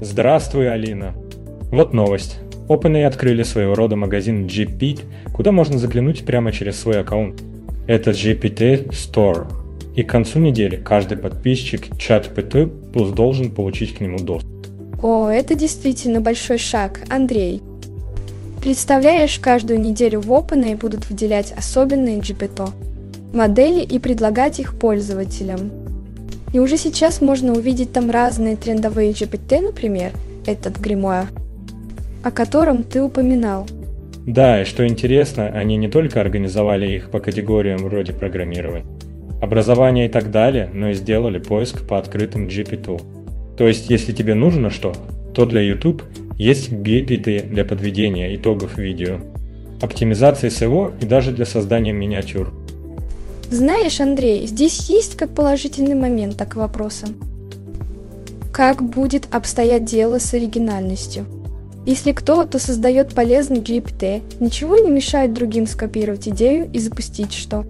Здравствуй, Алина. Вот новость. OpenAI открыли своего рода магазин GPT, куда можно заглянуть прямо через свой аккаунт. Это GPT Store. И к концу недели каждый подписчик ChatGPT Plus должен получить к нему доступ. О, это действительно большой шаг, Андрей. Представляешь, каждую неделю в OpenAI будут выделять особенные GPT модели и предлагать их пользователям. И уже сейчас можно увидеть там разные трендовые GPT, например, этот гримуар, о котором ты упоминал. Да, и что интересно, они не только организовали их по категориям вроде программирования, образования и так далее, но и сделали поиск по открытым GPT. То есть, если тебе нужно что, то для YouTube есть GPT для подведения итогов видео, оптимизации SEO и даже для создания миниатюр. Знаешь, Андрей, здесь есть как положительный момент, так к вопросам. Как будет обстоять дело с оригинальностью? Если кто-то создает полезный GPT, ничего не мешает другим скопировать идею и запустить что?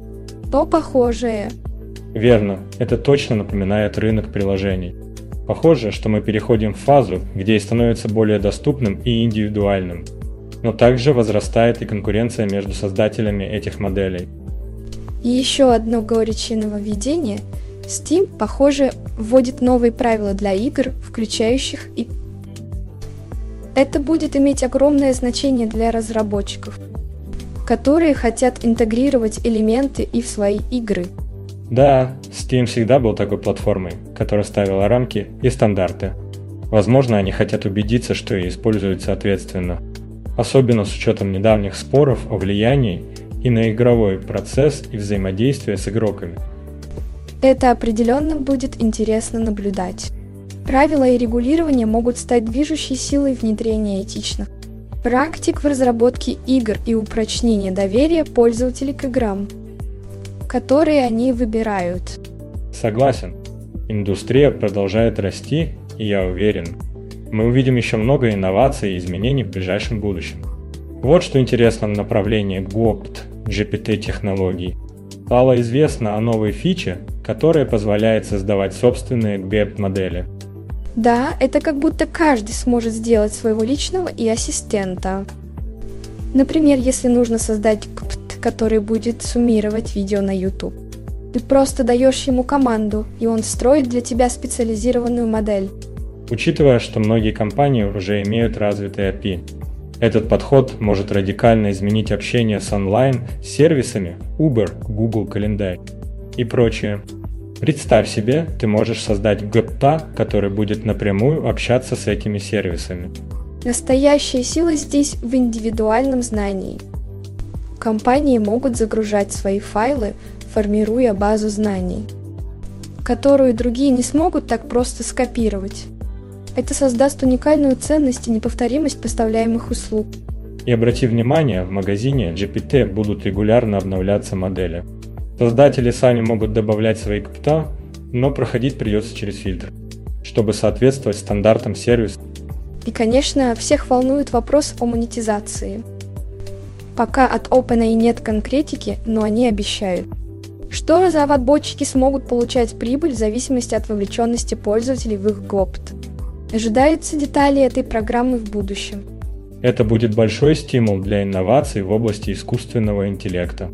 То похожее. Верно, это точно напоминает рынок приложений. Похоже, что мы переходим в фазу, где и становится более доступным и индивидуальным. Но также возрастает и конкуренция между создателями этих моделей – и еще одно горячее нововведение. Steam, похоже, вводит новые правила для игр, включающих и... Это будет иметь огромное значение для разработчиков, которые хотят интегрировать элементы и в свои игры. Да, Steam всегда был такой платформой, которая ставила рамки и стандарты. Возможно, они хотят убедиться, что и используют соответственно. Особенно с учетом недавних споров о влиянии и на игровой процесс и взаимодействие с игроками. Это определенно будет интересно наблюдать. Правила и регулирование могут стать движущей силой внедрения этичных практик в разработке игр и упрочнения доверия пользователей к играм, которые они выбирают. Согласен. Индустрия продолжает расти, и я уверен, мы увидим еще много инноваций и изменений в ближайшем будущем. Вот что интересно в направлении GOPT GPT-технологий, стало известно о новой фиче, которая позволяет создавать собственные GAP-модели. Да, это как будто каждый сможет сделать своего личного и ассистента. Например, если нужно создать КПТ, который будет суммировать видео на YouTube. Ты просто даешь ему команду, и он строит для тебя специализированную модель. Учитывая, что многие компании уже имеют развитый API, этот подход может радикально изменить общение с онлайн-сервисами Uber, Google Календарь и прочее. Представь себе, ты можешь создать ГПТа, который будет напрямую общаться с этими сервисами. Настоящая сила здесь в индивидуальном знании. Компании могут загружать свои файлы, формируя базу знаний, которую другие не смогут так просто скопировать. Это создаст уникальную ценность и неповторимость поставляемых услуг. И обрати внимание, в магазине GPT будут регулярно обновляться модели. Создатели сами могут добавлять свои капта, но проходить придется через фильтр, чтобы соответствовать стандартам сервиса. И, конечно, всех волнует вопрос о монетизации. Пока от OpenAI нет конкретики, но они обещают. Что разработчики смогут получать прибыль в зависимости от вовлеченности пользователей в их ГОПТ. Ожидаются детали этой программы в будущем. Это будет большой стимул для инноваций в области искусственного интеллекта.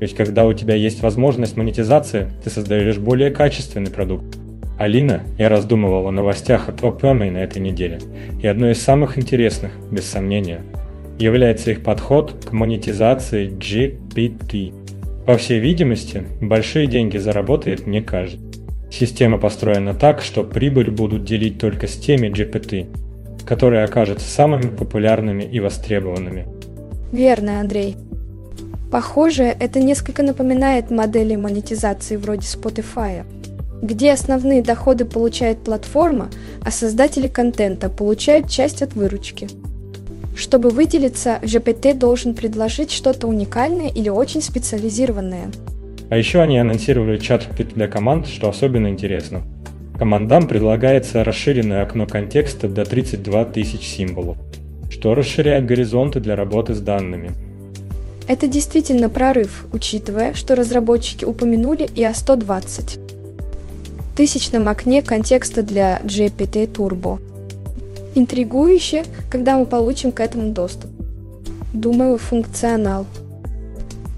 Ведь когда у тебя есть возможность монетизации, ты создаешь более качественный продукт. Алина, я раздумывал о новостях от OpenAI на этой неделе, и одной из самых интересных, без сомнения, является их подход к монетизации GPT. По всей видимости, большие деньги заработает не каждый. Система построена так, что прибыль будут делить только с теми GPT, которые окажутся самыми популярными и востребованными. Верно, Андрей. Похоже, это несколько напоминает модели монетизации вроде Spotify. где основные доходы получает платформа, а создатели контента получают часть от выручки. Чтобы выделиться, GPT должен предложить что-то уникальное или очень специализированное. А еще они анонсировали чат для команд, что особенно интересно. Командам предлагается расширенное окно контекста до 32 тысяч символов, что расширяет горизонты для работы с данными. Это действительно прорыв, учитывая, что разработчики упомянули и о 120 тысячном окне контекста для GPT Turbo. Интригующе, когда мы получим к этому доступ. Думаю, функционал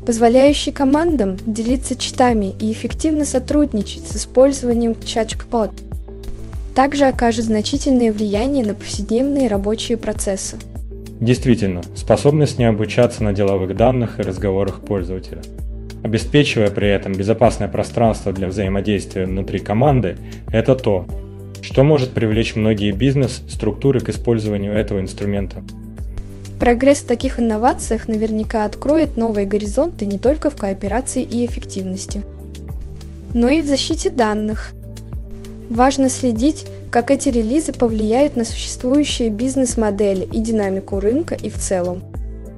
позволяющий командам делиться читами и эффективно сотрудничать с использованием ChatGPT, также окажет значительное влияние на повседневные рабочие процессы. Действительно, способность не обучаться на деловых данных и разговорах пользователя. Обеспечивая при этом безопасное пространство для взаимодействия внутри команды, это то, что может привлечь многие бизнес-структуры к использованию этого инструмента. Прогресс в таких инновациях наверняка откроет новые горизонты не только в кооперации и эффективности, но и в защите данных. Важно следить, как эти релизы повлияют на существующие бизнес-модели и динамику рынка и в целом.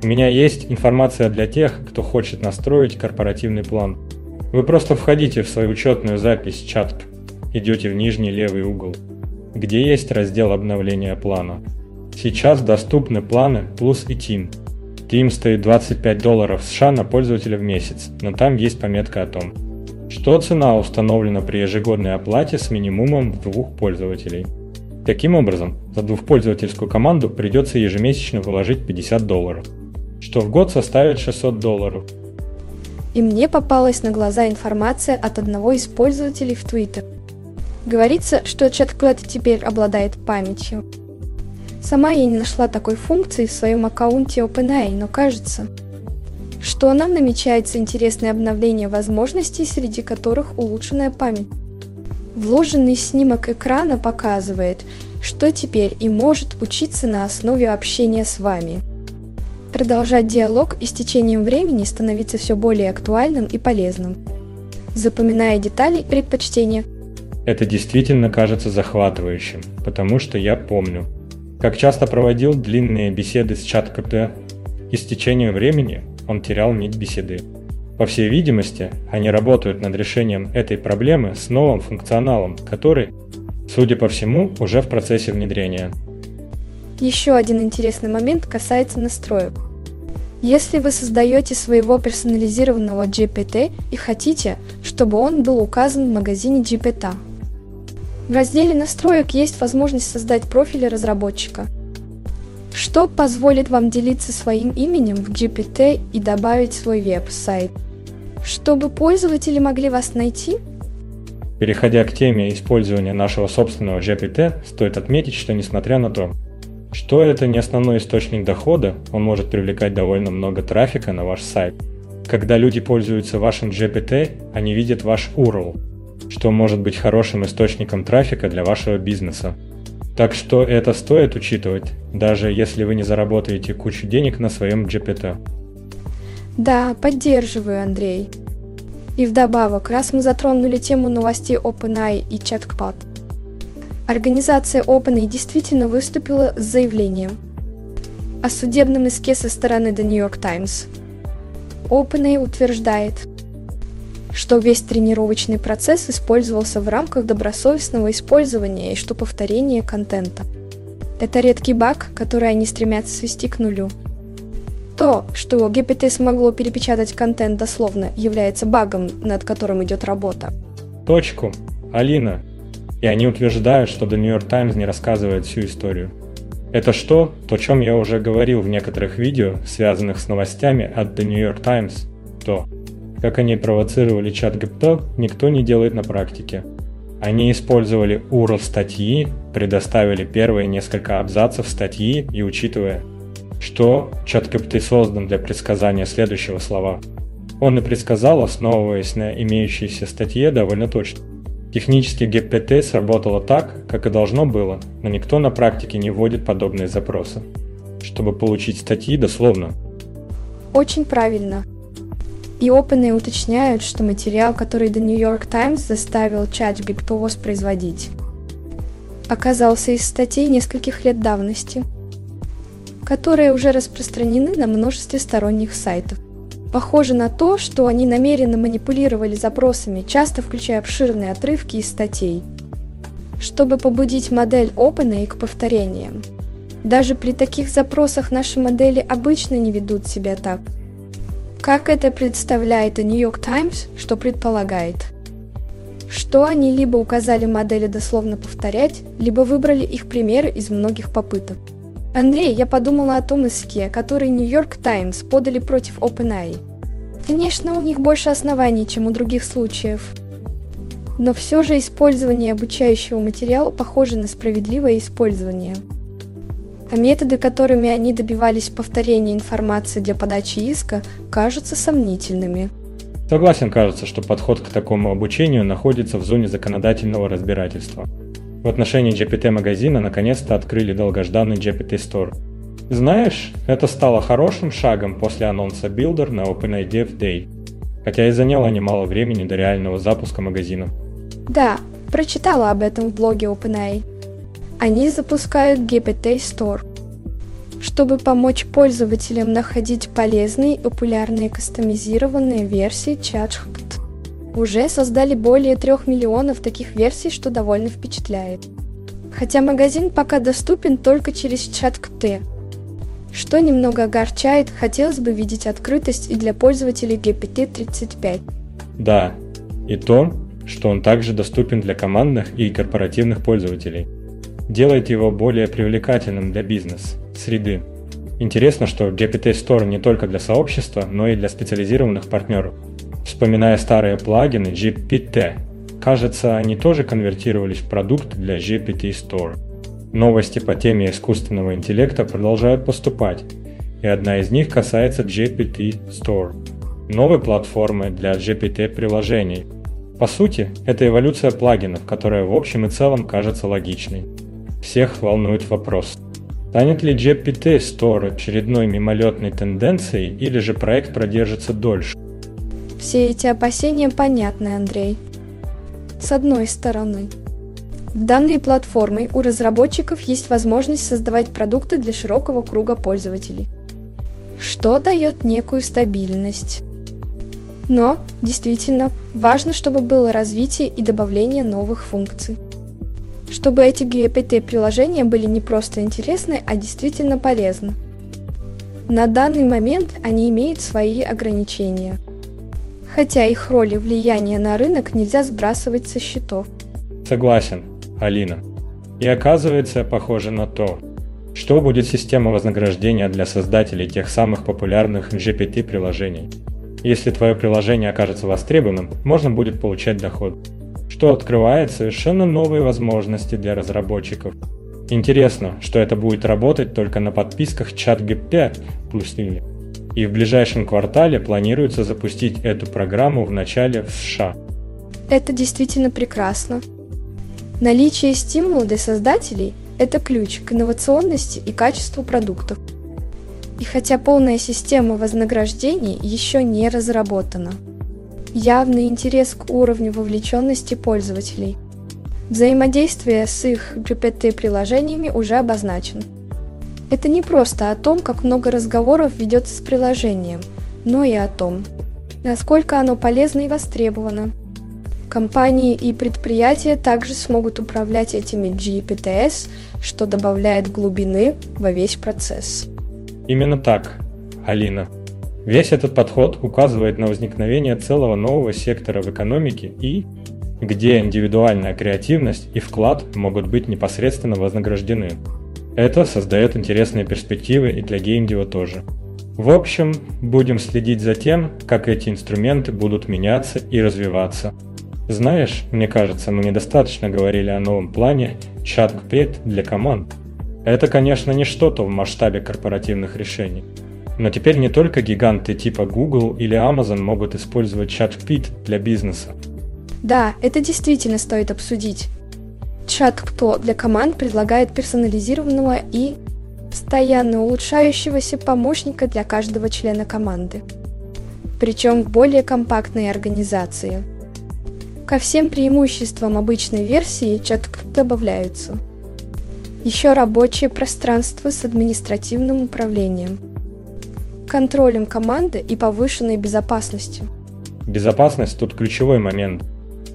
У меня есть информация для тех, кто хочет настроить корпоративный план. Вы просто входите в свою учетную запись чатк, идете в нижний левый угол, где есть раздел обновления плана. Сейчас доступны планы Plus и Team. Team стоит 25 долларов США на пользователя в месяц, но там есть пометка о том, что цена установлена при ежегодной оплате с минимумом двух пользователей. Таким образом, за двухпользовательскую команду придется ежемесячно вложить 50 долларов, что в год составит 600 долларов. И мне попалась на глаза информация от одного из пользователей в Twitter. Говорится, что чат-клад теперь обладает памятью, Сама я не нашла такой функции в своем аккаунте OpenAI, но кажется, что нам намечается интересное обновление возможностей, среди которых улучшенная память. Вложенный снимок экрана показывает, что теперь и может учиться на основе общения с вами. Продолжать диалог и с течением времени становиться все более актуальным и полезным. Запоминая детали предпочтения. Это действительно кажется захватывающим, потому что я помню, как часто проводил длинные беседы с чат КП, и с течением времени он терял нить беседы. По всей видимости, они работают над решением этой проблемы с новым функционалом, который, судя по всему, уже в процессе внедрения. Еще один интересный момент касается настроек. Если вы создаете своего персонализированного GPT и хотите, чтобы он был указан в магазине GPT, в разделе настроек есть возможность создать профиль разработчика, что позволит вам делиться своим именем в GPT и добавить свой веб-сайт, чтобы пользователи могли вас найти. Переходя к теме использования нашего собственного GPT, стоит отметить, что несмотря на то, что это не основной источник дохода, он может привлекать довольно много трафика на ваш сайт. Когда люди пользуются вашим GPT, они видят ваш URL, что может быть хорошим источником трафика для вашего бизнеса. Так что это стоит учитывать, даже если вы не заработаете кучу денег на своем GPT. Да, поддерживаю, Андрей. И вдобавок, раз мы затронули тему новостей OpenAI и ChatGPT, организация OpenAI действительно выступила с заявлением о судебном иске со стороны The New York Times. OpenAI утверждает, что весь тренировочный процесс использовался в рамках добросовестного использования и что повторение контента. Это редкий баг, который они стремятся свести к нулю. То, что GPT смогло перепечатать контент дословно, является багом, над которым идет работа. Точку. Алина. И они утверждают, что The New York Times не рассказывает всю историю. Это что? То, о чем я уже говорил в некоторых видео, связанных с новостями от The New York Times. То, как они провоцировали чат GPT, никто не делает на практике. Они использовали URL статьи, предоставили первые несколько абзацев статьи и учитывая, что чат GPT создан для предсказания следующего слова, он и предсказал, основываясь на имеющейся статье довольно точно. Технически GPT сработало так, как и должно было, но никто на практике не вводит подобные запросы, чтобы получить статьи дословно. Очень правильно. И OpenAI уточняют, что материал, который The New York Times заставил ChatGPT воспроизводить, оказался из статей нескольких лет давности, которые уже распространены на множестве сторонних сайтов. Похоже на то, что они намеренно манипулировали запросами, часто включая обширные отрывки из статей, чтобы побудить модель OpenAI к повторениям. Даже при таких запросах наши модели обычно не ведут себя так. Как это представляет и New York Times, что предполагает? Что они либо указали модели дословно повторять, либо выбрали их примеры из многих попыток. Андрей, я подумала о том иске, который New York Times подали против OpenAI. Конечно, у них больше оснований, чем у других случаев. Но все же использование обучающего материала похоже на справедливое использование. А методы, которыми они добивались повторения информации для подачи иска, кажутся сомнительными. Согласен, кажется, что подход к такому обучению находится в зоне законодательного разбирательства. В отношении GPT-магазина наконец-то открыли долгожданный GPT Store. Знаешь, это стало хорошим шагом после анонса Builder на OpenAI Dev Day, хотя и заняло немало времени до реального запуска магазина. Да, прочитала об этом в блоге OpenAI. Они запускают GPT Store, чтобы помочь пользователям находить полезные и популярные кастомизированные версии ChatGPT уже создали более трех миллионов таких версий, что довольно впечатляет. Хотя магазин пока доступен только через КТ. Что немного огорчает, хотелось бы видеть открытость и для пользователей GPT-35. Да, и то, что он также доступен для командных и корпоративных пользователей. Делает его более привлекательным для бизнес-среды. Интересно, что GPT Store не только для сообщества, но и для специализированных партнеров – Вспоминая старые плагины GPT, кажется, они тоже конвертировались в продукт для GPT Store. Новости по теме искусственного интеллекта продолжают поступать, и одна из них касается GPT Store, новой платформы для GPT-приложений. По сути, это эволюция плагинов, которая в общем и целом кажется логичной. Всех волнует вопрос. Станет ли GPT Store очередной мимолетной тенденцией или же проект продержится дольше? Все эти опасения понятны, Андрей. С одной стороны, данной платформе у разработчиков есть возможность создавать продукты для широкого круга пользователей, что дает некую стабильность. Но, действительно, важно, чтобы было развитие и добавление новых функций. Чтобы эти GPT-приложения были не просто интересны, а действительно полезны. На данный момент они имеют свои ограничения – хотя их роль и влияние на рынок нельзя сбрасывать со счетов. Согласен, Алина. И оказывается, похоже на то, что будет система вознаграждения для создателей тех самых популярных GPT-приложений. Если твое приложение окажется востребованным, можно будет получать доход, что открывает совершенно новые возможности для разработчиков. Интересно, что это будет работать только на подписках ChatGPT плюс и в ближайшем квартале планируется запустить эту программу в начале в США. Это действительно прекрасно. Наличие стимула для создателей – это ключ к инновационности и качеству продуктов. И хотя полная система вознаграждений еще не разработана, явный интерес к уровню вовлеченности пользователей. Взаимодействие с их GPT-приложениями уже обозначено. Это не просто о том, как много разговоров ведется с приложением, но и о том, насколько оно полезно и востребовано. Компании и предприятия также смогут управлять этими GPTS, что добавляет глубины во весь процесс. Именно так, Алина. Весь этот подход указывает на возникновение целого нового сектора в экономике и где индивидуальная креативность и вклад могут быть непосредственно вознаграждены. Это создает интересные перспективы и для геймдева тоже. В общем, будем следить за тем, как эти инструменты будут меняться и развиваться. Знаешь, мне кажется, мы недостаточно говорили о новом плане чат-пет для команд. Это, конечно, не что-то в масштабе корпоративных решений. Но теперь не только гиганты типа Google или Amazon могут использовать чат-пит для бизнеса. Да, это действительно стоит обсудить. «Кто» для команд предлагает персонализированного и постоянно улучшающегося помощника для каждого члена команды. причем в более компактной организации. Ко всем преимуществам обычной версии чат добавляются. Еще рабочее пространство с административным управлением, контролем команды и повышенной безопасностью. Безопасность тут ключевой момент.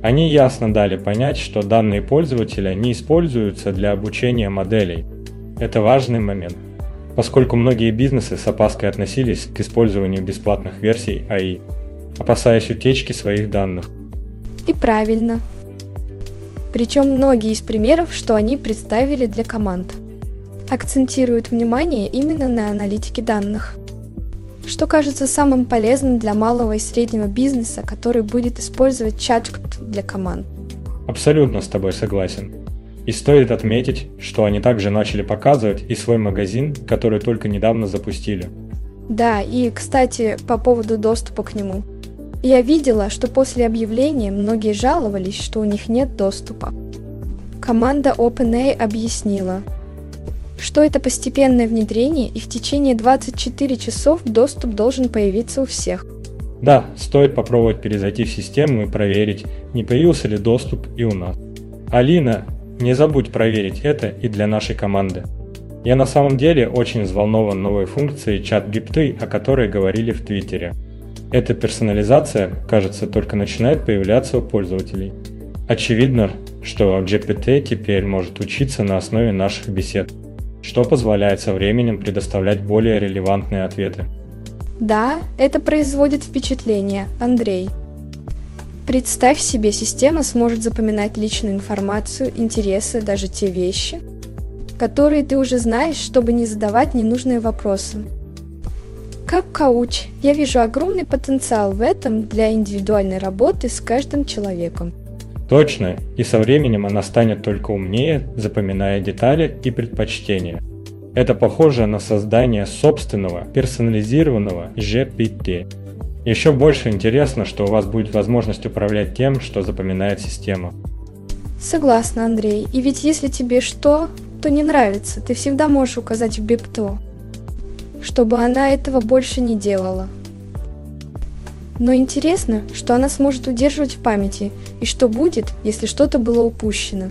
Они ясно дали понять, что данные пользователя не используются для обучения моделей. Это важный момент поскольку многие бизнесы с опаской относились к использованию бесплатных версий АИ, опасаясь утечки своих данных. И правильно. Причем многие из примеров, что они представили для команд, акцентируют внимание именно на аналитике данных, что кажется самым полезным для малого и среднего бизнеса, который будет использовать чат для команд. Абсолютно с тобой согласен. И стоит отметить, что они также начали показывать и свой магазин, который только недавно запустили. Да, и, кстати, по поводу доступа к нему. Я видела, что после объявления многие жаловались, что у них нет доступа. Команда OpenAI объяснила, что это постепенное внедрение и в течение 24 часов доступ должен появиться у всех. Да, стоит попробовать перезайти в систему и проверить, не появился ли доступ и у нас. Алина не забудь проверить это и для нашей команды. Я на самом деле очень взволнован новой функцией чат гипты, о которой говорили в Твиттере. Эта персонализация, кажется, только начинает появляться у пользователей. Очевидно, что GPT теперь может учиться на основе наших бесед, что позволяет со временем предоставлять более релевантные ответы. Да, это производит впечатление, Андрей. Представь себе, система сможет запоминать личную информацию, интересы, даже те вещи, которые ты уже знаешь, чтобы не задавать ненужные вопросы. Как коуч, я вижу огромный потенциал в этом для индивидуальной работы с каждым человеком. Точно, и со временем она станет только умнее, запоминая детали и предпочтения. Это похоже на создание собственного персонализированного GPT, еще больше интересно, что у вас будет возможность управлять тем, что запоминает система. Согласна, Андрей. И ведь если тебе что, то не нравится, ты всегда можешь указать в бипто, чтобы она этого больше не делала. Но интересно, что она сможет удерживать в памяти, и что будет, если что-то было упущено.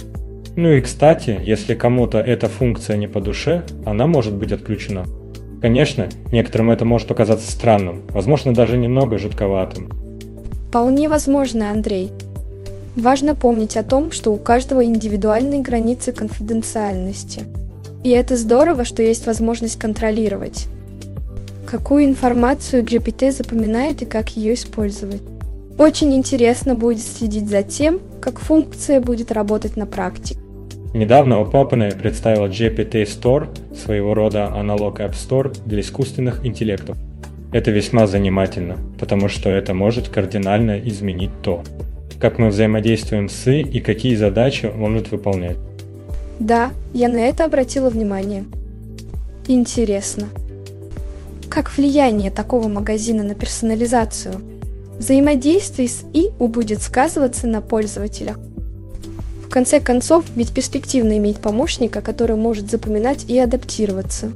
Ну и кстати, если кому-то эта функция не по душе, она может быть отключена. Конечно, некоторым это может показаться странным, возможно, даже немного жутковатым. Вполне возможно, Андрей. Важно помнить о том, что у каждого индивидуальные границы конфиденциальности. И это здорово, что есть возможность контролировать, какую информацию GPT запоминает и как ее использовать. Очень интересно будет следить за тем, как функция будет работать на практике. Недавно OpenAI представила GPT Store, своего рода аналог App Store для искусственных интеллектов. Это весьма занимательно, потому что это может кардинально изменить то, как мы взаимодействуем с И и какие задачи он может выполнять. Да, я на это обратила внимание. Интересно. Как влияние такого магазина на персонализацию? Взаимодействие с И будет сказываться на пользователях конце концов, ведь перспективно иметь помощника, который может запоминать и адаптироваться.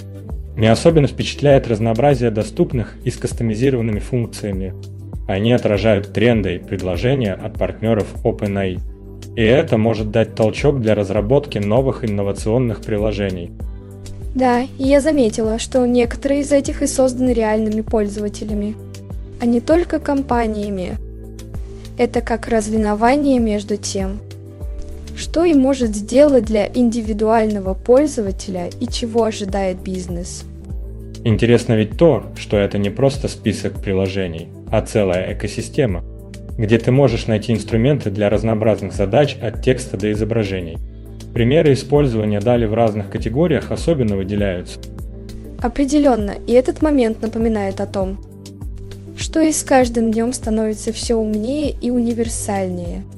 Меня особенно впечатляет разнообразие доступных и с кастомизированными функциями. Они отражают тренды и предложения от партнеров OpenAI. И это может дать толчок для разработки новых инновационных приложений. Да, и я заметила, что некоторые из этих и созданы реальными пользователями, а не только компаниями. Это как разлинование между тем, что и может сделать для индивидуального пользователя и чего ожидает бизнес. Интересно ведь то, что это не просто список приложений, а целая экосистема, где ты можешь найти инструменты для разнообразных задач от текста до изображений. Примеры использования дали в разных категориях особенно выделяются. Определенно, и этот момент напоминает о том, что и с каждым днем становится все умнее и универсальнее –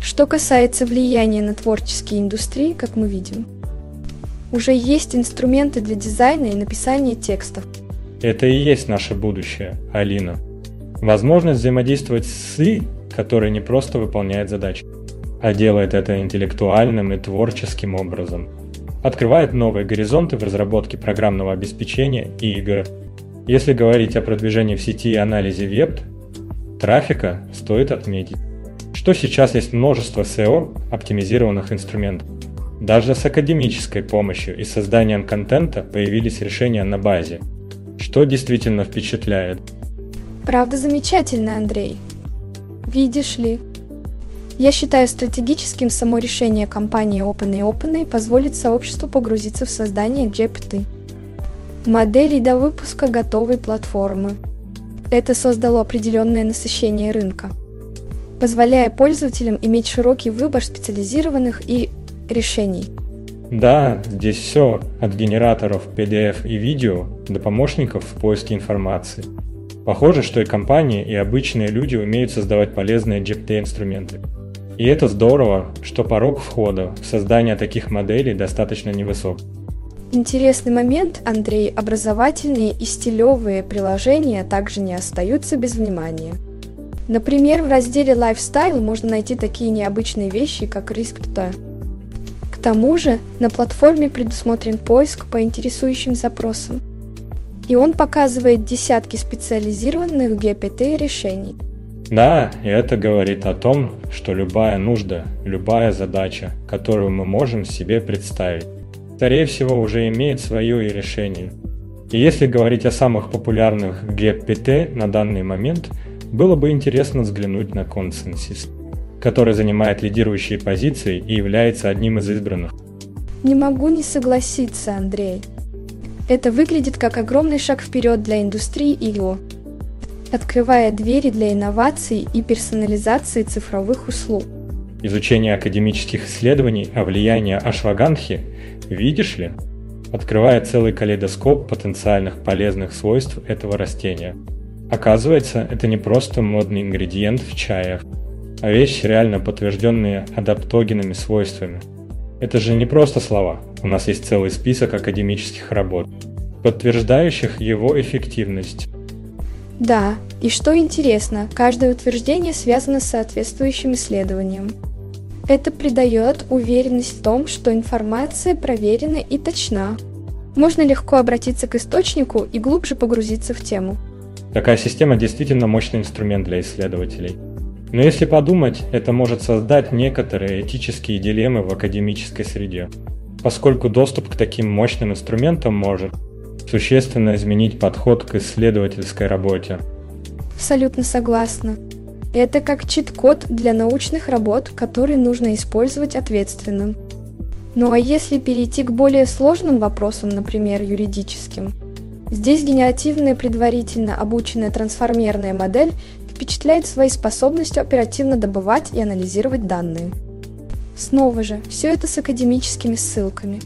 что касается влияния на творческие индустрии, как мы видим, уже есть инструменты для дизайна и написания текстов. Это и есть наше будущее, Алина. Возможность взаимодействовать с И, который не просто выполняет задачи, а делает это интеллектуальным и творческим образом. Открывает новые горизонты в разработке программного обеспечения и игр. Если говорить о продвижении в сети и анализе веб, трафика стоит отметить, что сейчас есть множество SEO оптимизированных инструментов. Даже с академической помощью и созданием контента появились решения на базе, что действительно впечатляет. Правда замечательно, Андрей. Видишь ли, я считаю стратегическим само решение компании OpenAI позволит сообществу погрузиться в создание GPT. Моделей до выпуска готовой платформы. Это создало определенное насыщение рынка, позволяя пользователям иметь широкий выбор специализированных и решений. Да, здесь все, от генераторов PDF и видео до помощников в поиске информации. Похоже, что и компании, и обычные люди умеют создавать полезные GPT-инструменты. И это здорово, что порог входа в создание таких моделей достаточно невысок. Интересный момент, Андрей, образовательные и стилевые приложения также не остаются без внимания. Например, в разделе Lifestyle можно найти такие необычные вещи, как Risk к тому же на платформе предусмотрен поиск по интересующим запросам. И он показывает десятки специализированных GPT решений. Да, и это говорит о том, что любая нужда, любая задача, которую мы можем себе представить, скорее всего уже имеет свое и решение. И если говорить о самых популярных GPT на данный момент, было бы интересно взглянуть на консенсис который занимает лидирующие позиции и является одним из избранных. Не могу не согласиться, Андрей. Это выглядит как огромный шаг вперед для индустрии ИО, открывая двери для инноваций и персонализации цифровых услуг. Изучение академических исследований о влиянии ашвагандхи, видишь ли, открывает целый калейдоскоп потенциальных полезных свойств этого растения. Оказывается, это не просто модный ингредиент в чаях, а вещи, реально подтвержденные адаптогенными свойствами. Это же не просто слова, у нас есть целый список академических работ, подтверждающих его эффективность. Да, и что интересно, каждое утверждение связано с соответствующим исследованием. Это придает уверенность в том, что информация проверена и точна. Можно легко обратиться к источнику и глубже погрузиться в тему. Такая система действительно мощный инструмент для исследователей – но если подумать, это может создать некоторые этические дилеммы в академической среде, поскольку доступ к таким мощным инструментам может существенно изменить подход к исследовательской работе. Абсолютно согласна. Это как чит-код для научных работ, который нужно использовать ответственно. Ну а если перейти к более сложным вопросам, например, юридическим, здесь генеративная предварительно обученная трансформерная модель впечатляет своей способностью оперативно добывать и анализировать данные. Снова же, все это с академическими ссылками.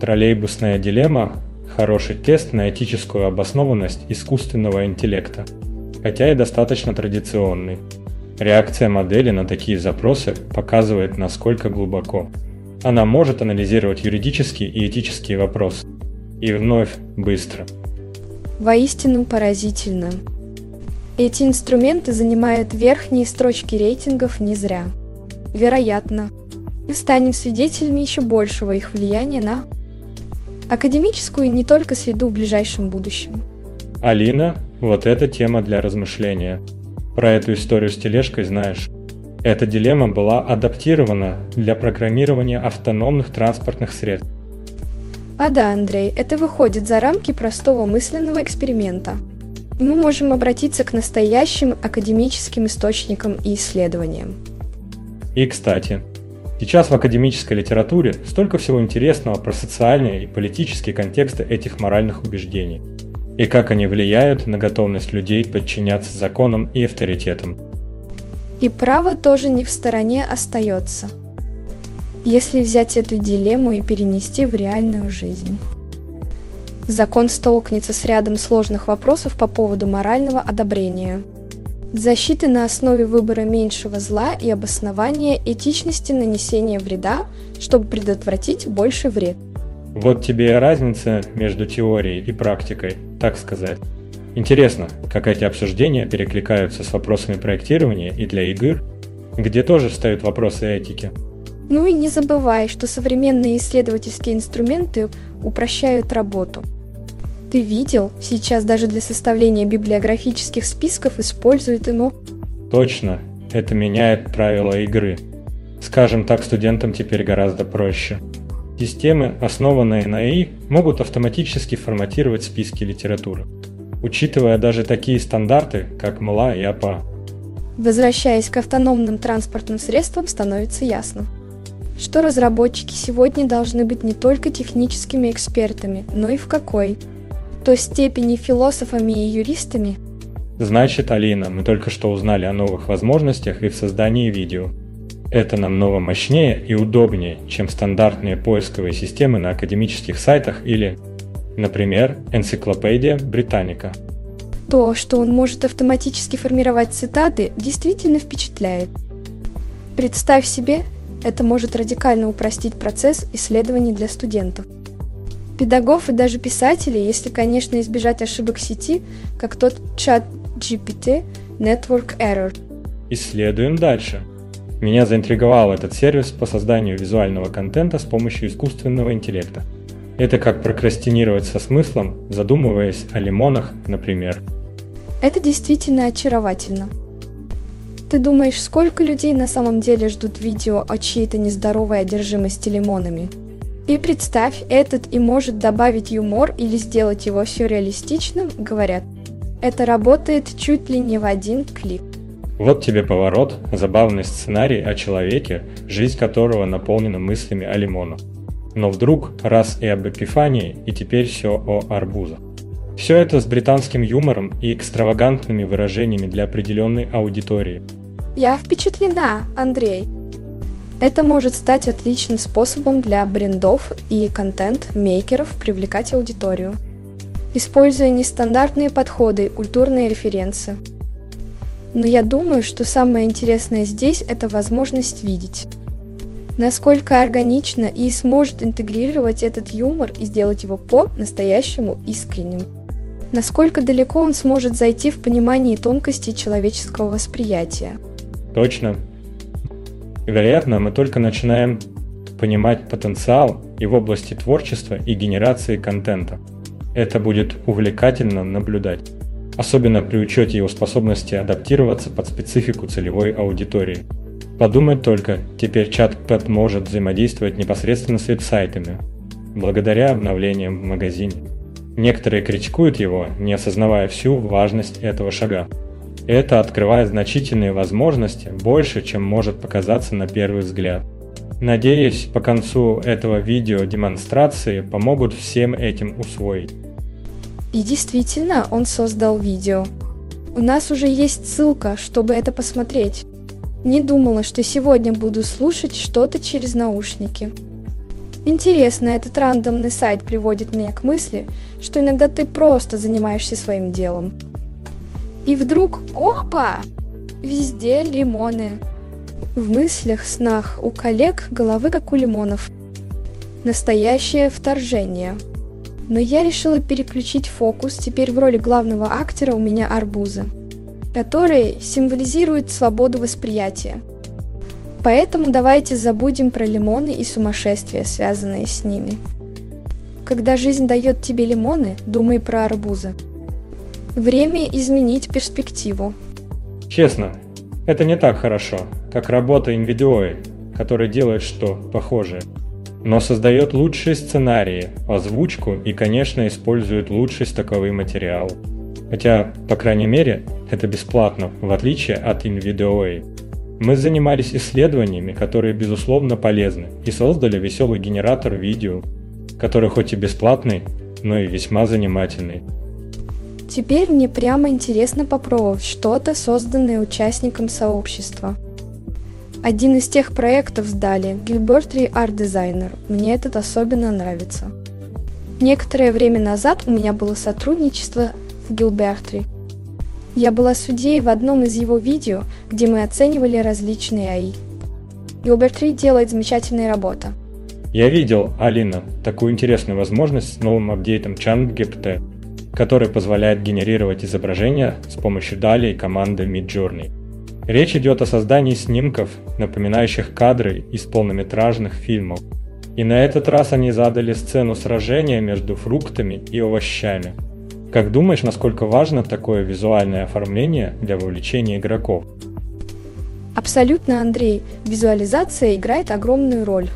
Троллейбусная дилемма – хороший тест на этическую обоснованность искусственного интеллекта, хотя и достаточно традиционный. Реакция модели на такие запросы показывает, насколько глубоко. Она может анализировать юридические и этические вопросы. И вновь быстро. Воистину поразительно. Эти инструменты занимают верхние строчки рейтингов не зря. Вероятно, мы станем свидетелями еще большего их влияния на академическую не только среду в ближайшем будущем. Алина, вот эта тема для размышления. Про эту историю с тележкой знаешь. Эта дилемма была адаптирована для программирования автономных транспортных средств. А да, Андрей, это выходит за рамки простого мысленного эксперимента – мы можем обратиться к настоящим академическим источникам и исследованиям. И, кстати, сейчас в академической литературе столько всего интересного про социальные и политические контексты этих моральных убеждений и как они влияют на готовность людей подчиняться законам и авторитетам. И право тоже не в стороне остается, если взять эту дилемму и перенести в реальную жизнь закон столкнется с рядом сложных вопросов по поводу морального одобрения. Защиты на основе выбора меньшего зла и обоснования этичности нанесения вреда, чтобы предотвратить больший вред. Вот тебе и разница между теорией и практикой, так сказать. Интересно, как эти обсуждения перекликаются с вопросами проектирования и для игр, где тоже встают вопросы этики. Ну и не забывай, что современные исследовательские инструменты упрощают работу – Ты видел, сейчас даже для составления библиографических списков используют ему? Точно, это меняет правила игры. Скажем так, студентам теперь гораздо проще. Системы, основанные на AI, могут автоматически форматировать списки литературы, учитывая даже такие стандарты, как МЛА и АПА. Возвращаясь к автономным транспортным средствам, становится ясно, что разработчики сегодня должны быть не только техническими экспертами, но и в какой? То степени философами и юристами? Значит, Алина, мы только что узнали о новых возможностях и в создании видео. Это намного мощнее и удобнее, чем стандартные поисковые системы на академических сайтах или, например, энциклопедия Британика. То, что он может автоматически формировать цитаты, действительно впечатляет. Представь себе, это может радикально упростить процесс исследований для студентов. Педагогов и даже писателей, если, конечно, избежать ошибок сети, как тот чат GPT Network Error. Исследуем дальше. Меня заинтриговал этот сервис по созданию визуального контента с помощью искусственного интеллекта. Это как прокрастинировать со смыслом, задумываясь о лимонах, например. Это действительно очаровательно. Ты думаешь, сколько людей на самом деле ждут видео о чьей-то нездоровой одержимости лимонами? И представь, этот и может добавить юмор или сделать его сюрреалистичным, говорят. Это работает чуть ли не в один клик. Вот тебе поворот, забавный сценарий о человеке, жизнь которого наполнена мыслями о лимонах. Но вдруг раз и об Эпифании, и теперь все о арбузах. Все это с британским юмором и экстравагантными выражениями для определенной аудитории. Я впечатлена, Андрей. Это может стать отличным способом для брендов и контент-мейкеров привлекать аудиторию, используя нестандартные подходы культурные референсы. Но я думаю, что самое интересное здесь – это возможность видеть. Насколько органично и сможет интегрировать этот юмор и сделать его по-настоящему искренним насколько далеко он сможет зайти в понимании тонкостей человеческого восприятия. Точно. Вероятно, мы только начинаем понимать потенциал и в области творчества и генерации контента. Это будет увлекательно наблюдать, особенно при учете его способности адаптироваться под специфику целевой аудитории. Подумать только, теперь чат-пэт может взаимодействовать непосредственно с веб-сайтами, благодаря обновлениям в магазине. Некоторые критикуют его, не осознавая всю важность этого шага. Это открывает значительные возможности, больше, чем может показаться на первый взгляд. Надеюсь, по концу этого видео демонстрации помогут всем этим усвоить. И действительно, он создал видео. У нас уже есть ссылка, чтобы это посмотреть. Не думала, что сегодня буду слушать что-то через наушники. Интересно, этот рандомный сайт приводит меня к мысли, что иногда ты просто занимаешься своим делом. И вдруг, опа, везде лимоны. В мыслях, снах у коллег головы как у лимонов. Настоящее вторжение. Но я решила переключить фокус, теперь в роли главного актера у меня арбузы, которые символизируют свободу восприятия. Поэтому давайте забудем про лимоны и сумасшествия, связанные с ними. Когда жизнь дает тебе лимоны, думай про арбузы. Время изменить перспективу. Честно, это не так хорошо, как работа инвидиои, который делает что похожее. Но создает лучшие сценарии, озвучку и, конечно, использует лучший стоковый материал. Хотя, по крайней мере, это бесплатно, в отличие от InVideo. Мы занимались исследованиями, которые безусловно полезны, и создали веселый генератор видео, который хоть и бесплатный, но и весьма занимательный. Теперь мне прямо интересно попробовать что-то, созданное участником сообщества. Один из тех проектов сдали Gilbertry Art Designer. Мне этот особенно нравится. Некоторое время назад у меня было сотрудничество с Gilbertry – я была судьей в одном из его видео, где мы оценивали различные АИ. Гилберт Ри делает замечательную работу. Я видел, Алина, такую интересную возможность с новым апдейтом ChatGPT, который позволяет генерировать изображения с помощью DALI команды Midjourney. Речь идет о создании снимков, напоминающих кадры из полнометражных фильмов. И на этот раз они задали сцену сражения между фруктами и овощами. Как думаешь, насколько важно такое визуальное оформление для вовлечения игроков? Абсолютно, Андрей. Визуализация играет огромную роль.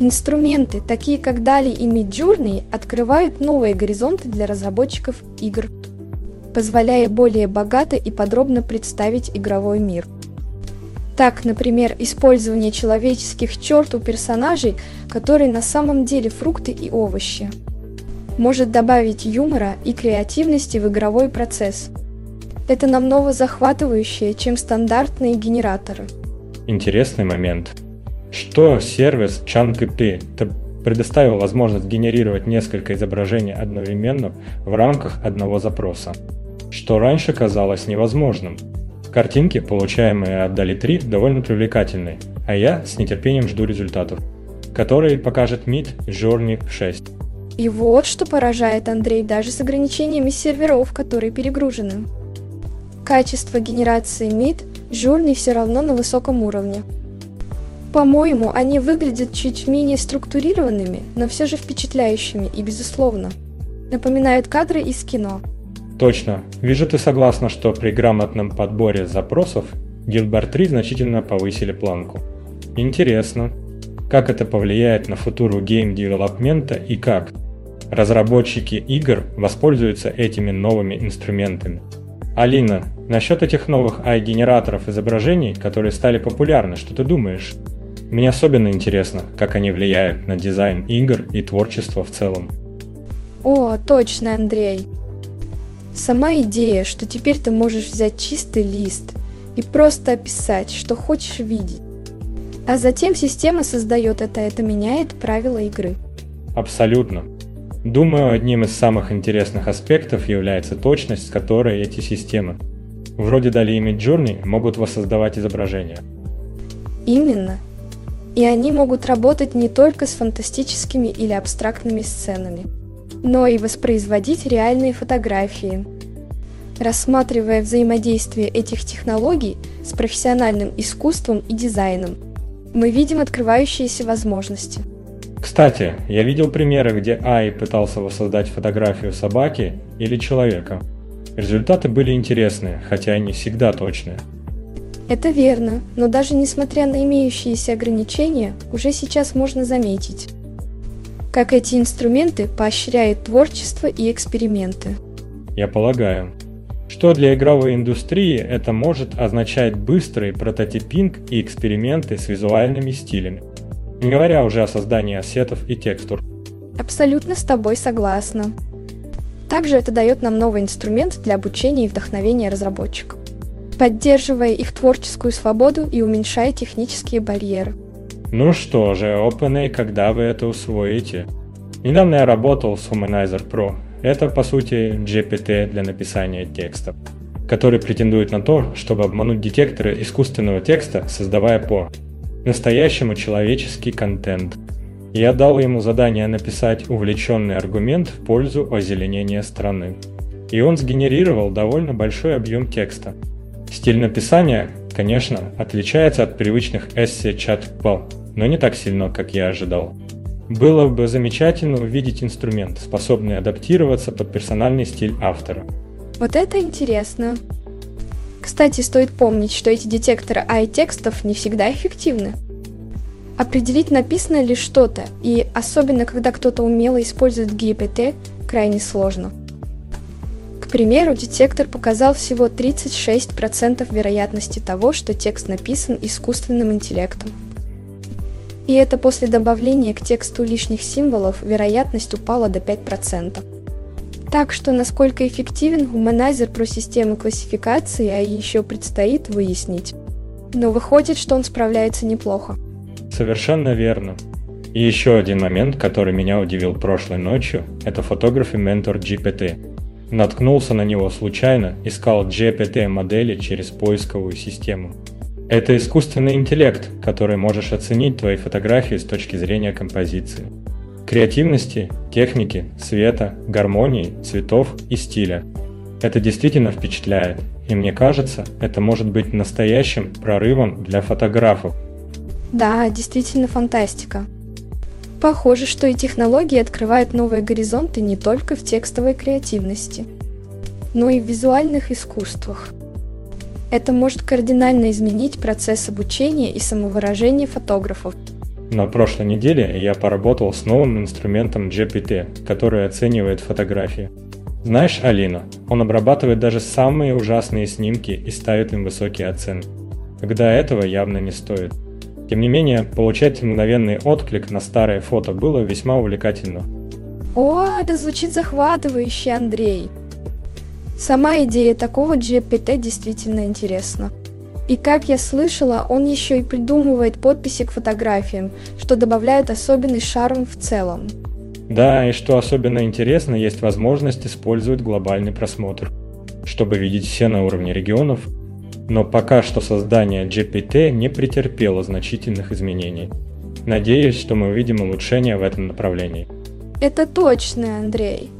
Инструменты, такие как DALI и Midjourney, открывают новые горизонты для разработчиков игр, позволяя более богато и подробно представить игровой мир. Так, например, использование человеческих черт у персонажей, которые на самом деле фрукты и овощи, может добавить юмора и креативности в игровой процесс. Это намного захватывающее, чем стандартные генераторы. Интересный момент. Что сервис ChunkP предоставил возможность генерировать несколько изображений одновременно в рамках одного запроса, что раньше казалось невозможным. Картинки, получаемые от DALI 3, довольно привлекательны, а я с нетерпением жду результатов, которые покажет Mid Journey 6. И вот что поражает Андрей даже с ограничениями серверов, которые перегружены. Качество генерации MID Journey все равно на высоком уровне. По-моему, они выглядят чуть менее структурированными, но все же впечатляющими и, безусловно, напоминают кадры из кино – Точно. Вижу, ты согласна, что при грамотном подборе запросов DALL-E 3 значительно повысили планку. Интересно, как это повлияет на future гейм-девелопмента и как разработчики игр воспользуются этими новыми инструментами. Алина, насчет этих новых AI-генераторов изображений, которые стали популярны, что ты думаешь? Мне особенно интересно, как они влияют на дизайн игр и творчество в целом. О, точно, Андрей. Сама идея, что теперь ты можешь взять чистый лист и просто описать, что хочешь видеть. А затем система создает это, это меняет правила игры. Абсолютно. Думаю, одним из самых интересных аспектов является точность, с которой эти системы, вроде DALI и Midjourney, могут воссоздавать изображения. Именно. И они могут работать не только с фантастическими или абстрактными сценами – но и воспроизводить реальные фотографии. Рассматривая взаимодействие этих технологий с профессиональным искусством и дизайном, мы видим открывающиеся возможности. Кстати, я видел примеры, где AI пытался воссоздать фотографию собаки или человека. Результаты были интересные, хотя и не всегда точные. Это верно, но даже несмотря на имеющиеся ограничения, уже сейчас можно заметить, как эти инструменты поощряют творчество и эксперименты. Я полагаю, что для игровой индустрии это может означать быстрый прототипинг и эксперименты с визуальными стилями, не говоря уже о создании ассетов и текстур. Абсолютно с тобой согласна. Также это дает нам новый инструмент для обучения и вдохновения разработчиков, поддерживая их творческую свободу и уменьшая технические барьеры. Ну что же, OpenAI, когда вы это усвоите? Недавно я работал с Humanizer Pro. Это, по сути, GPT для написания текстов, который претендует на то, чтобы обмануть детекторы искусственного текста, создавая по настоящему человеческий контент. Я дал ему задание написать увлеченный аргумент в пользу озеленения страны. И он сгенерировал довольно большой объем текста. Стиль написания, конечно, отличается от привычных эссе чат но не так сильно, как я ожидал. Было бы замечательно увидеть инструмент, способный адаптироваться под персональный стиль автора. Вот это интересно. Кстати, стоит помнить, что эти детекторы AI-текстов не всегда эффективны. Определить, написано ли что-то, и особенно когда кто-то умело использует GPT, крайне сложно. К примеру, детектор показал всего 36% вероятности того, что текст написан искусственным интеллектом. И это после добавления к тексту лишних символов вероятность упала до 5%. Так что насколько эффективен гуманайзер про систему классификации, а еще предстоит выяснить. Но выходит, что он справляется неплохо. Совершенно верно. И еще один момент, который меня удивил прошлой ночью, это фотографии ментор GPT. Наткнулся на него случайно, искал GPT модели через поисковую систему. Это искусственный интеллект, который можешь оценить твои фотографии с точки зрения композиции, креативности, техники, света, гармонии, цветов и стиля. Это действительно впечатляет, и мне кажется, это может быть настоящим прорывом для фотографов. Да, действительно фантастика. Похоже, что и технологии открывают новые горизонты не только в текстовой креативности, но и в визуальных искусствах. Это может кардинально изменить процесс обучения и самовыражения фотографов. На прошлой неделе я поработал с новым инструментом GPT, который оценивает фотографии. Знаешь, Алина, он обрабатывает даже самые ужасные снимки и ставит им высокие оценки. Когда этого явно не стоит. Тем не менее, получать мгновенный отклик на старое фото было весьма увлекательно. О, это звучит захватывающе, Андрей. Сама идея такого GPT действительно интересна. И как я слышала, он еще и придумывает подписи к фотографиям, что добавляет особенный шарм в целом. Да, и что особенно интересно, есть возможность использовать глобальный просмотр, чтобы видеть все на уровне регионов, но пока что создание GPT не претерпело значительных изменений. Надеюсь, что мы увидим улучшения в этом направлении. Это точно, Андрей.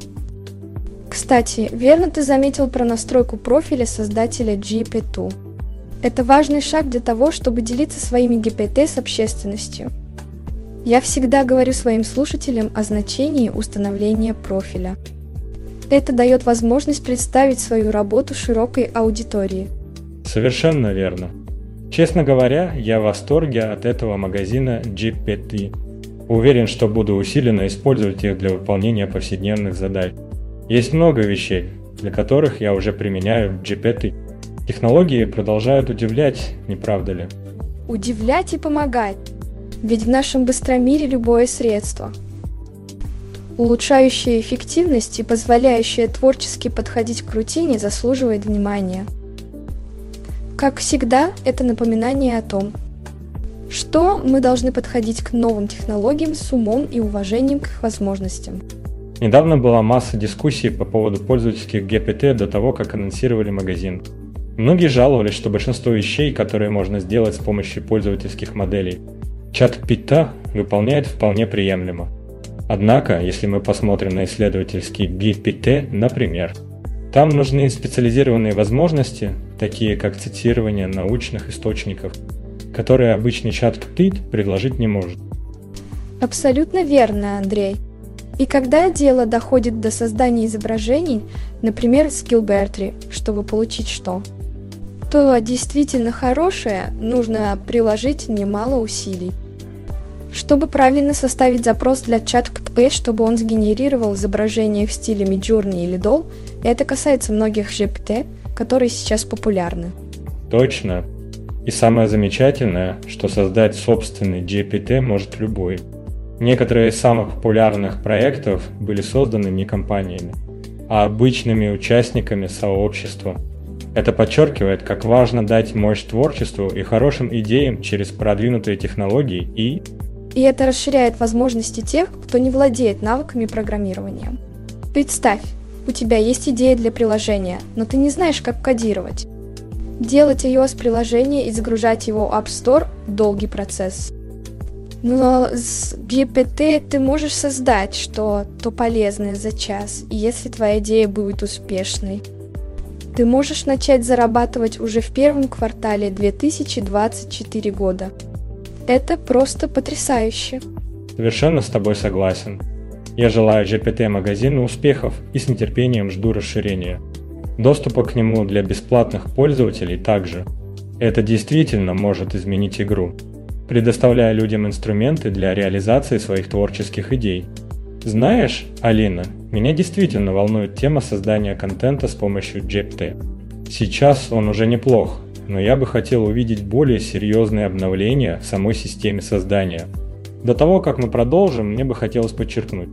Кстати, верно ты заметил про настройку профиля создателя GPT. Это важный шаг для того, чтобы делиться своими GPT с общественностью. Я всегда говорю своим слушателям о значении установления профиля. Это дает возможность представить свою работу широкой аудитории. Совершенно верно. Честно говоря, я в восторге от этого магазина GPT. Уверен, что буду усиленно использовать их для выполнения повседневных задач. Есть много вещей, для которых я уже применяю GPT. Технологии продолжают удивлять, не правда ли? Удивлять и помогать. Ведь в нашем быстромире любое средство, улучшающее эффективность и позволяющее творчески подходить к рутине, заслуживает внимания. Как всегда, это напоминание о том, что мы должны подходить к новым технологиям с умом и уважением к их возможностям. Недавно была масса дискуссий по поводу пользовательских GPT до того, как анонсировали магазин. Многие жаловались, что большинство вещей, которые можно сделать с помощью пользовательских моделей, чат Пита выполняет вполне приемлемо. Однако, если мы посмотрим на исследовательский GPT, например, там нужны специализированные возможности, такие как цитирование научных источников, которые обычный чат Pit предложить не может. Абсолютно верно, Андрей. И когда дело доходит до создания изображений, например, с Gilbertry, чтобы получить что? То действительно хорошее нужно приложить немало усилий. Чтобы правильно составить запрос для ChatGPT, чтобы он сгенерировал изображение в стиле Midjourney или Doll, это касается многих GPT, которые сейчас популярны. Точно. И самое замечательное, что создать собственный GPT может любой. Некоторые из самых популярных проектов были созданы не компаниями, а обычными участниками сообщества. Это подчеркивает, как важно дать мощь творчеству и хорошим идеям через продвинутые технологии и и это расширяет возможности тех, кто не владеет навыками программирования. Представь, у тебя есть идея для приложения, но ты не знаешь, как кодировать. Делать iOS приложение и загружать его в App Store – долгий процесс. Но с GPT ты можешь создать что-то полезное за час, если твоя идея будет успешной. Ты можешь начать зарабатывать уже в первом квартале 2024 года – это просто потрясающе. Совершенно с тобой согласен. Я желаю GPT-магазину успехов и с нетерпением жду расширения. Доступа к нему для бесплатных пользователей также. Это действительно может изменить игру, предоставляя людям инструменты для реализации своих творческих идей. Знаешь, Алина, меня действительно волнует тема создания контента с помощью GPT. Сейчас он уже неплох, но я бы хотел увидеть более серьезные обновления в самой системе создания. До того, как мы продолжим, мне бы хотелось подчеркнуть,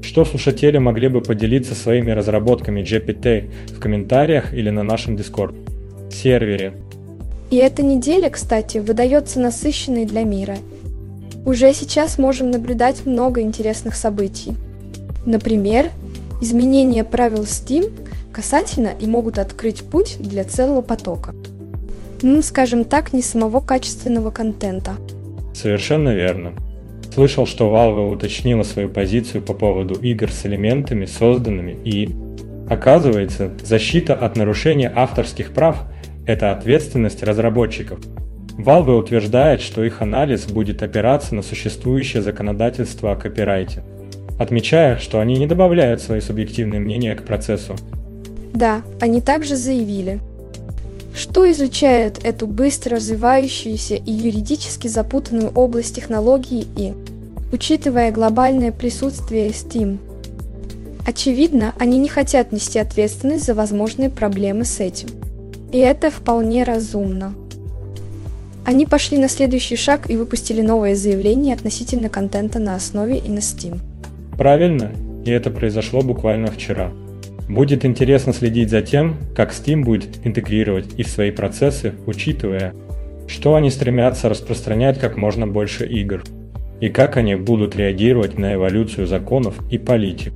что слушатели могли бы поделиться своими разработками GPT в комментариях или на нашем Discord сервере. И эта неделя, кстати, выдается насыщенной для мира. Уже сейчас можем наблюдать много интересных событий. Например, изменения правил Steam касательно и могут открыть путь для целого потока ну, скажем так, не самого качественного контента. Совершенно верно. Слышал, что Valve уточнила свою позицию по поводу игр с элементами, созданными и... Оказывается, защита от нарушения авторских прав – это ответственность разработчиков. Valve утверждает, что их анализ будет опираться на существующее законодательство о копирайте, отмечая, что они не добавляют свои субъективные мнения к процессу. Да, они также заявили, что изучает эту быстро развивающуюся и юридически запутанную область технологий и, учитывая глобальное присутствие Steam, очевидно, они не хотят нести ответственность за возможные проблемы с этим. И это вполне разумно. Они пошли на следующий шаг и выпустили новое заявление относительно контента на основе и на Steam. Правильно, и это произошло буквально вчера. Будет интересно следить за тем, как Steam будет интегрировать их в свои процессы, учитывая, что они стремятся распространять как можно больше игр, и как они будут реагировать на эволюцию законов и политик.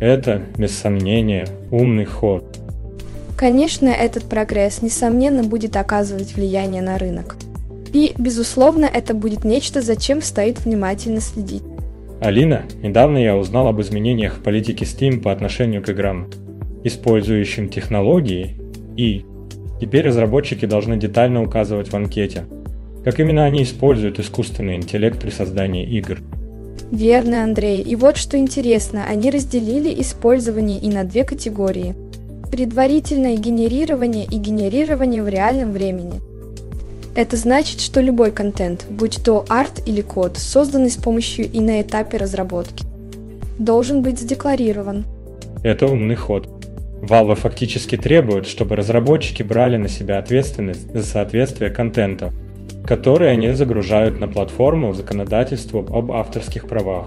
Это, без сомнения, умный ход. Конечно, этот прогресс, несомненно, будет оказывать влияние на рынок. И, безусловно, это будет нечто, за чем стоит внимательно следить. Алина, недавно я узнал об изменениях в политике Steam по отношению к играм, использующим технологии, и теперь разработчики должны детально указывать в анкете, как именно они используют искусственный интеллект при создании игр. Верно, Андрей. И вот что интересно, они разделили использование и на две категории. Предварительное генерирование и генерирование в реальном времени. Это значит, что любой контент, будь то арт или код, созданный с помощью и на этапе разработки, должен быть задекларирован. Это умный ход. Valve фактически требует, чтобы разработчики брали на себя ответственность за соответствие контента, который они загружают на платформу законодательству об авторских правах.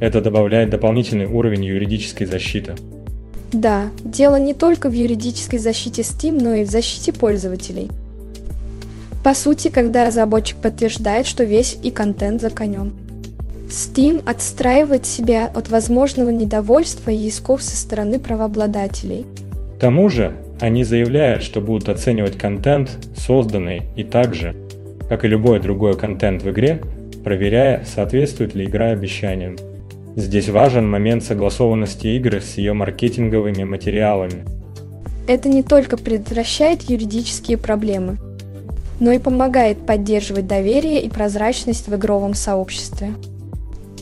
Это добавляет дополнительный уровень юридической защиты. Да, дело не только в юридической защите Steam, но и в защите пользователей – по сути, когда разработчик подтверждает, что весь и контент за конем. Steam отстраивает себя от возможного недовольства и исков со стороны правообладателей. К тому же, они заявляют, что будут оценивать контент, созданный и также, как и любой другой контент в игре, проверяя, соответствует ли игра обещаниям. Здесь важен момент согласованности игры с ее маркетинговыми материалами. Это не только предотвращает юридические проблемы – но и помогает поддерживать доверие и прозрачность в игровом сообществе.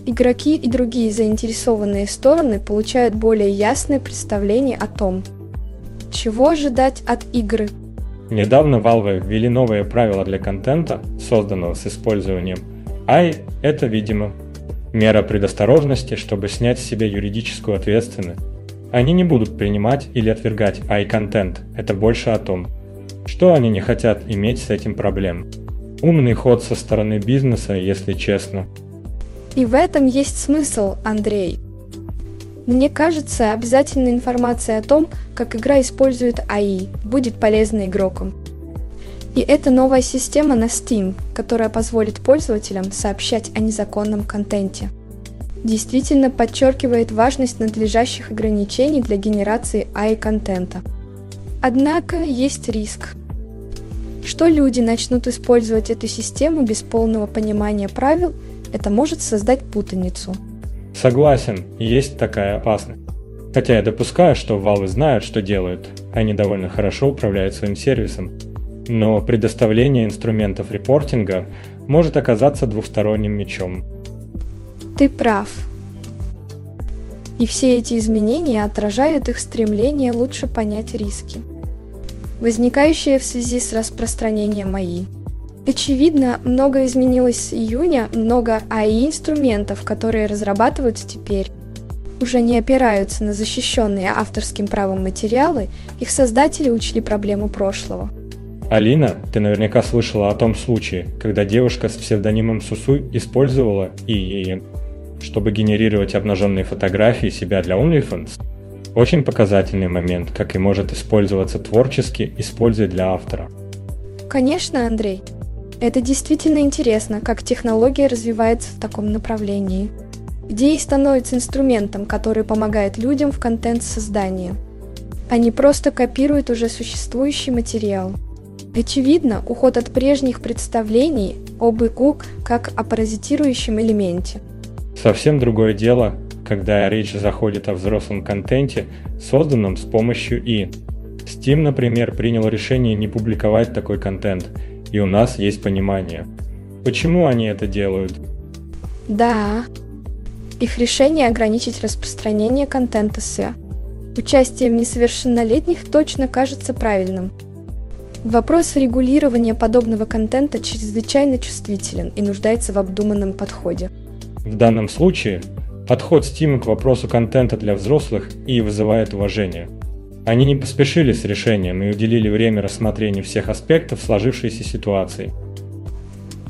Игроки и другие заинтересованные стороны получают более ясное представление о том, чего ожидать от игры. Недавно Valve ввели новые правила для контента, созданного с использованием AI. Это, видимо, мера предосторожности, чтобы снять с себя юридическую ответственность. Они не будут принимать или отвергать AI-контент. Это больше о том, что они не хотят иметь с этим проблем? Умный ход со стороны бизнеса, если честно. И в этом есть смысл, Андрей. Мне кажется, обязательная информация о том, как игра использует АИ, будет полезна игрокам. И это новая система на Steam, которая позволит пользователям сообщать о незаконном контенте. Действительно подчеркивает важность надлежащих ограничений для генерации AI-контента. Однако есть риск что люди начнут использовать эту систему без полного понимания правил, это может создать путаницу. Согласен, есть такая опасность. Хотя я допускаю, что Valve знают, что делают. Они довольно хорошо управляют своим сервисом. Но предоставление инструментов репортинга может оказаться двухсторонним мечом. Ты прав. И все эти изменения отражают их стремление лучше понять риски возникающие в связи с распространением АИ. Очевидно, много изменилось с июня, много АИ-инструментов, которые разрабатываются теперь, уже не опираются на защищенные авторским правом материалы, их создатели учли проблему прошлого. Алина, ты наверняка слышала о том случае, когда девушка с псевдонимом Сусу использовала ИИ, чтобы генерировать обнаженные фотографии себя для OnlyFans. Очень показательный момент, как и может использоваться творчески, используя для автора. Конечно, Андрей. Это действительно интересно, как технология развивается в таком направлении. Идеи становятся инструментом, который помогает людям в контент-создании. Они просто копируют уже существующий материал. Очевидно, уход от прежних представлений об ИКУ как о паразитирующем элементе. Совсем другое дело, когда речь заходит о взрослом контенте, созданном с помощью И. Steam, например, принял решение не публиковать такой контент и у нас есть понимание. Почему они это делают? Да. Их решение ограничить распространение контента с участием несовершеннолетних точно кажется правильным. Вопрос регулирования подобного контента чрезвычайно чувствителен и нуждается в обдуманном подходе. В данном случае подход Steam к вопросу контента для взрослых и вызывает уважение. Они не поспешили с решением и уделили время рассмотрению всех аспектов сложившейся ситуации.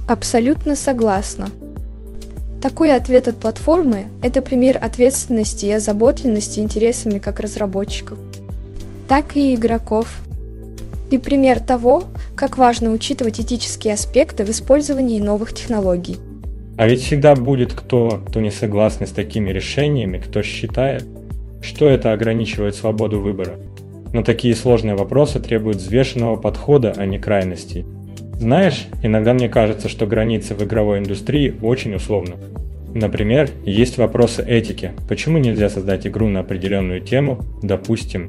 Абсолютно согласна. Такой ответ от платформы – это пример ответственности и озабоченности интересами как разработчиков, так и игроков. И пример того, как важно учитывать этические аспекты в использовании новых технологий. А ведь всегда будет кто, кто не согласен с такими решениями, кто считает, что это ограничивает свободу выбора. Но такие сложные вопросы требуют взвешенного подхода, а не крайностей. Знаешь, иногда мне кажется, что границы в игровой индустрии очень условны. Например, есть вопросы этики. Почему нельзя создать игру на определенную тему, допустим,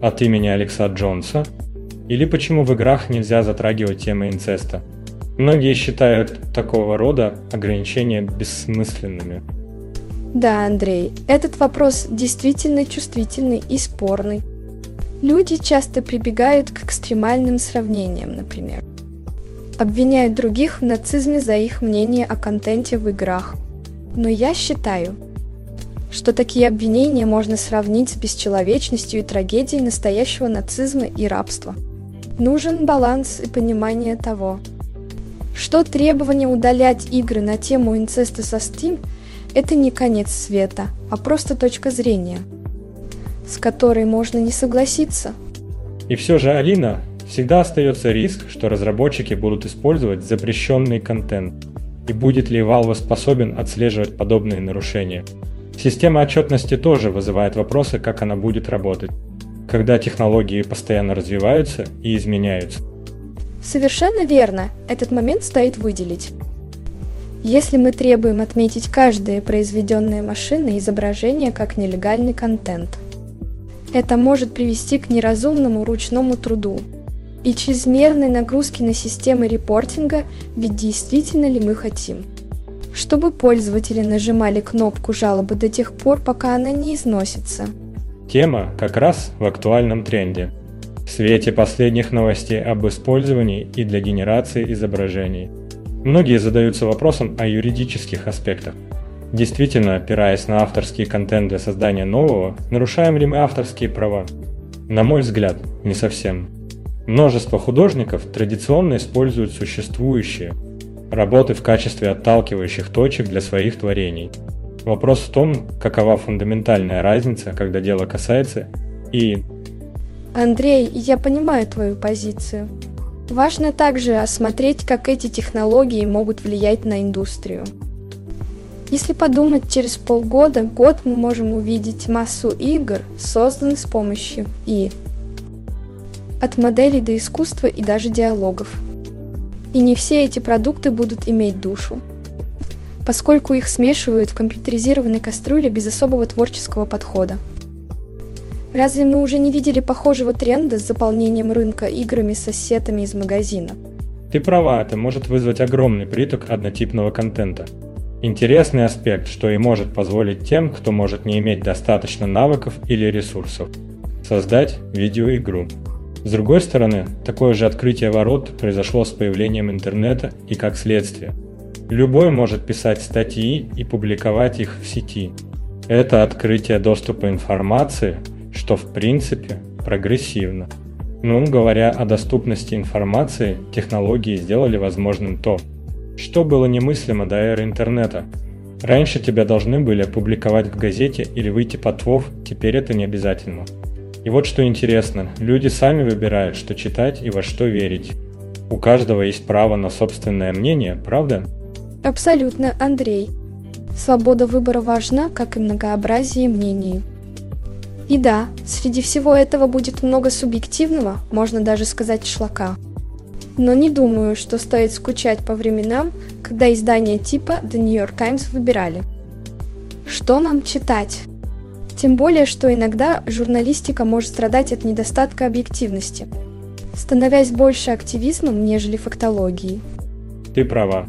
от имени Алекса Джонса? Или почему в играх нельзя затрагивать темы инцеста? Многие считают такого рода ограничения бессмысленными. Да, Андрей, этот вопрос действительно чувствительный и спорный. Люди часто прибегают к экстремальным сравнениям, например обвиняют других в нацизме за их мнение о контенте в играх. Но я считаю, что такие обвинения можно сравнить с бесчеловечностью и трагедией настоящего нацизма и рабства. Нужен баланс и понимание того, что требование удалять игры на тему инцеста со Steam – это не конец света, а просто точка зрения, с которой можно не согласиться. И все же, Алина, Всегда остается риск, что разработчики будут использовать запрещенный контент. И будет ли Valve способен отслеживать подобные нарушения? Система отчетности тоже вызывает вопросы, как она будет работать, когда технологии постоянно развиваются и изменяются. Совершенно верно. Этот момент стоит выделить. Если мы требуем отметить каждое произведенное машиной изображение как нелегальный контент, это может привести к неразумному ручному труду, и чрезмерной нагрузки на системы репортинга, ведь действительно ли мы хотим. Чтобы пользователи нажимали кнопку жалобы до тех пор, пока она не износится. Тема как раз в актуальном тренде. В свете последних новостей об использовании и для генерации изображений. Многие задаются вопросом о юридических аспектах. Действительно, опираясь на авторский контент для создания нового, нарушаем ли мы авторские права? На мой взгляд, не совсем. Множество художников традиционно используют существующие работы в качестве отталкивающих точек для своих творений. Вопрос в том, какова фундаментальная разница, когда дело касается и... Андрей, я понимаю твою позицию. Важно также осмотреть, как эти технологии могут влиять на индустрию. Если подумать, через полгода, год мы можем увидеть массу игр, созданных с помощью И от моделей до искусства и даже диалогов. И не все эти продукты будут иметь душу, поскольку их смешивают в компьютеризированной кастрюле без особого творческого подхода. Разве мы уже не видели похожего тренда с заполнением рынка играми с ассетами из магазина? Ты права, это может вызвать огромный приток однотипного контента. Интересный аспект, что и может позволить тем, кто может не иметь достаточно навыков или ресурсов, создать видеоигру. С другой стороны, такое же открытие ворот произошло с появлением интернета и как следствие. Любой может писать статьи и публиковать их в сети. Это открытие доступа информации, что в принципе прогрессивно. Ну, говоря о доступности информации, технологии сделали возможным то, что было немыслимо до эры интернета. Раньше тебя должны были опубликовать в газете или выйти под ТВОВ, теперь это не обязательно. И вот что интересно, люди сами выбирают, что читать и во что верить. У каждого есть право на собственное мнение, правда? Абсолютно, Андрей. Свобода выбора важна, как и многообразие мнений. И да, среди всего этого будет много субъективного, можно даже сказать шлака. Но не думаю, что стоит скучать по временам, когда издания типа The New York Times выбирали. Что нам читать? Тем более, что иногда журналистика может страдать от недостатка объективности. становясь больше активизмом, нежели фактологией. Ты права.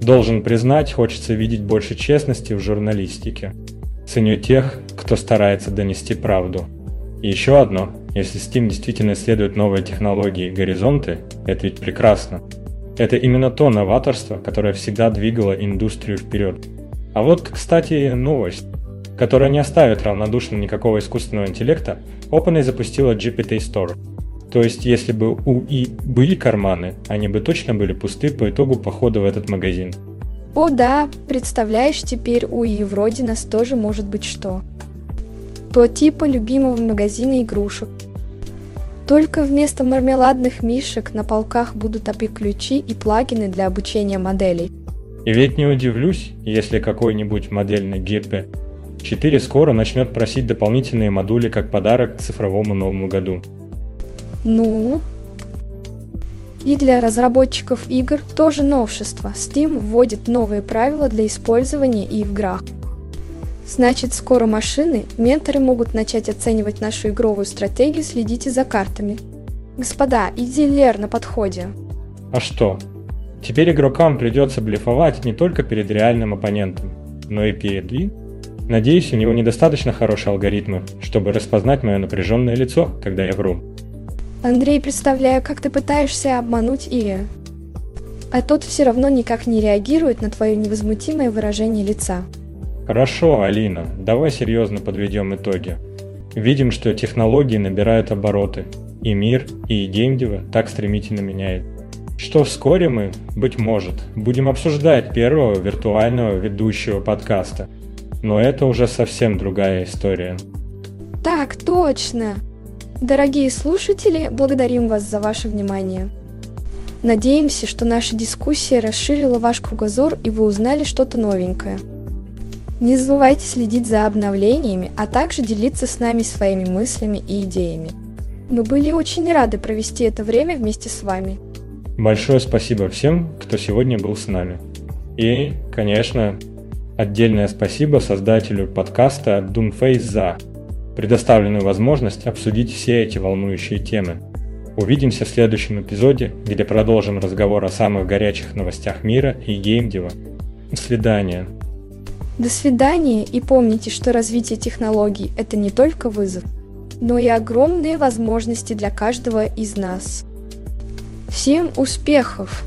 Должен признать, хочется видеть больше честности в журналистике. Ценю тех, кто старается донести правду. И еще одно. Если Steam действительно исследует новые технологии и горизонты, это ведь прекрасно. Это именно то новаторство, которое всегда двигало индустрию вперед. А вот, кстати, новость, которая не оставит равнодушным никакого искусственного интеллекта, OpenAI запустила GPT Store. То есть, если бы у И были карманы, они бы точно были пусты по итогу похода в этот магазин. О да, представляешь, теперь у И вроде нас тоже может быть что. По типу любимого магазина игрушек. Только вместо мармеладных мишек на полках будут API-ключи и плагины для обучения моделей. И ведь не удивлюсь, если какой-нибудь модельный GP4 скоро начнет просить дополнительные модули как подарок к цифровому Новому году. Ну, и для разработчиков игр тоже новшество. Steam вводит новые правила для использования и в играх. Значит, скоро машины, менторы могут начать оценивать нашу игровую стратегию, следите за картами. Господа, иди Лер на подходе. А что? Теперь игрокам придется блефовать не только перед реальным оппонентом, но и перед И. Надеюсь, у него недостаточно хорошие алгоритмы, чтобы распознать мое напряженное лицо, когда я вру. Андрей, представляю, как ты пытаешься обмануть Ия. А тот все равно никак не реагирует на твое невозмутимое выражение лица. Хорошо, Алина, давай серьезно подведем итоги. Видим, что технологии набирают обороты, и мир, и геймдева так стремительно меняет. Что вскоре мы, быть может, будем обсуждать первого виртуального ведущего подкаста. Но это уже совсем другая история. Так, точно! Дорогие слушатели, благодарим вас за ваше внимание. Надеемся, что наша дискуссия расширила ваш кругозор и вы узнали что-то новенькое. Не забывайте следить за обновлениями, а также делиться с нами своими мыслями и идеями. Мы были очень рады провести это время вместе с вами. Большое спасибо всем, кто сегодня был с нами. И, конечно, отдельное спасибо создателю подкаста Doomface за предоставленную возможность обсудить все эти волнующие темы. Увидимся в следующем эпизоде, где продолжим разговор о самых горячих новостях мира и геймдева. До свидания. До свидания и помните, что развитие технологий – это не только вызов, но и огромные возможности для каждого из нас. Всем успехов!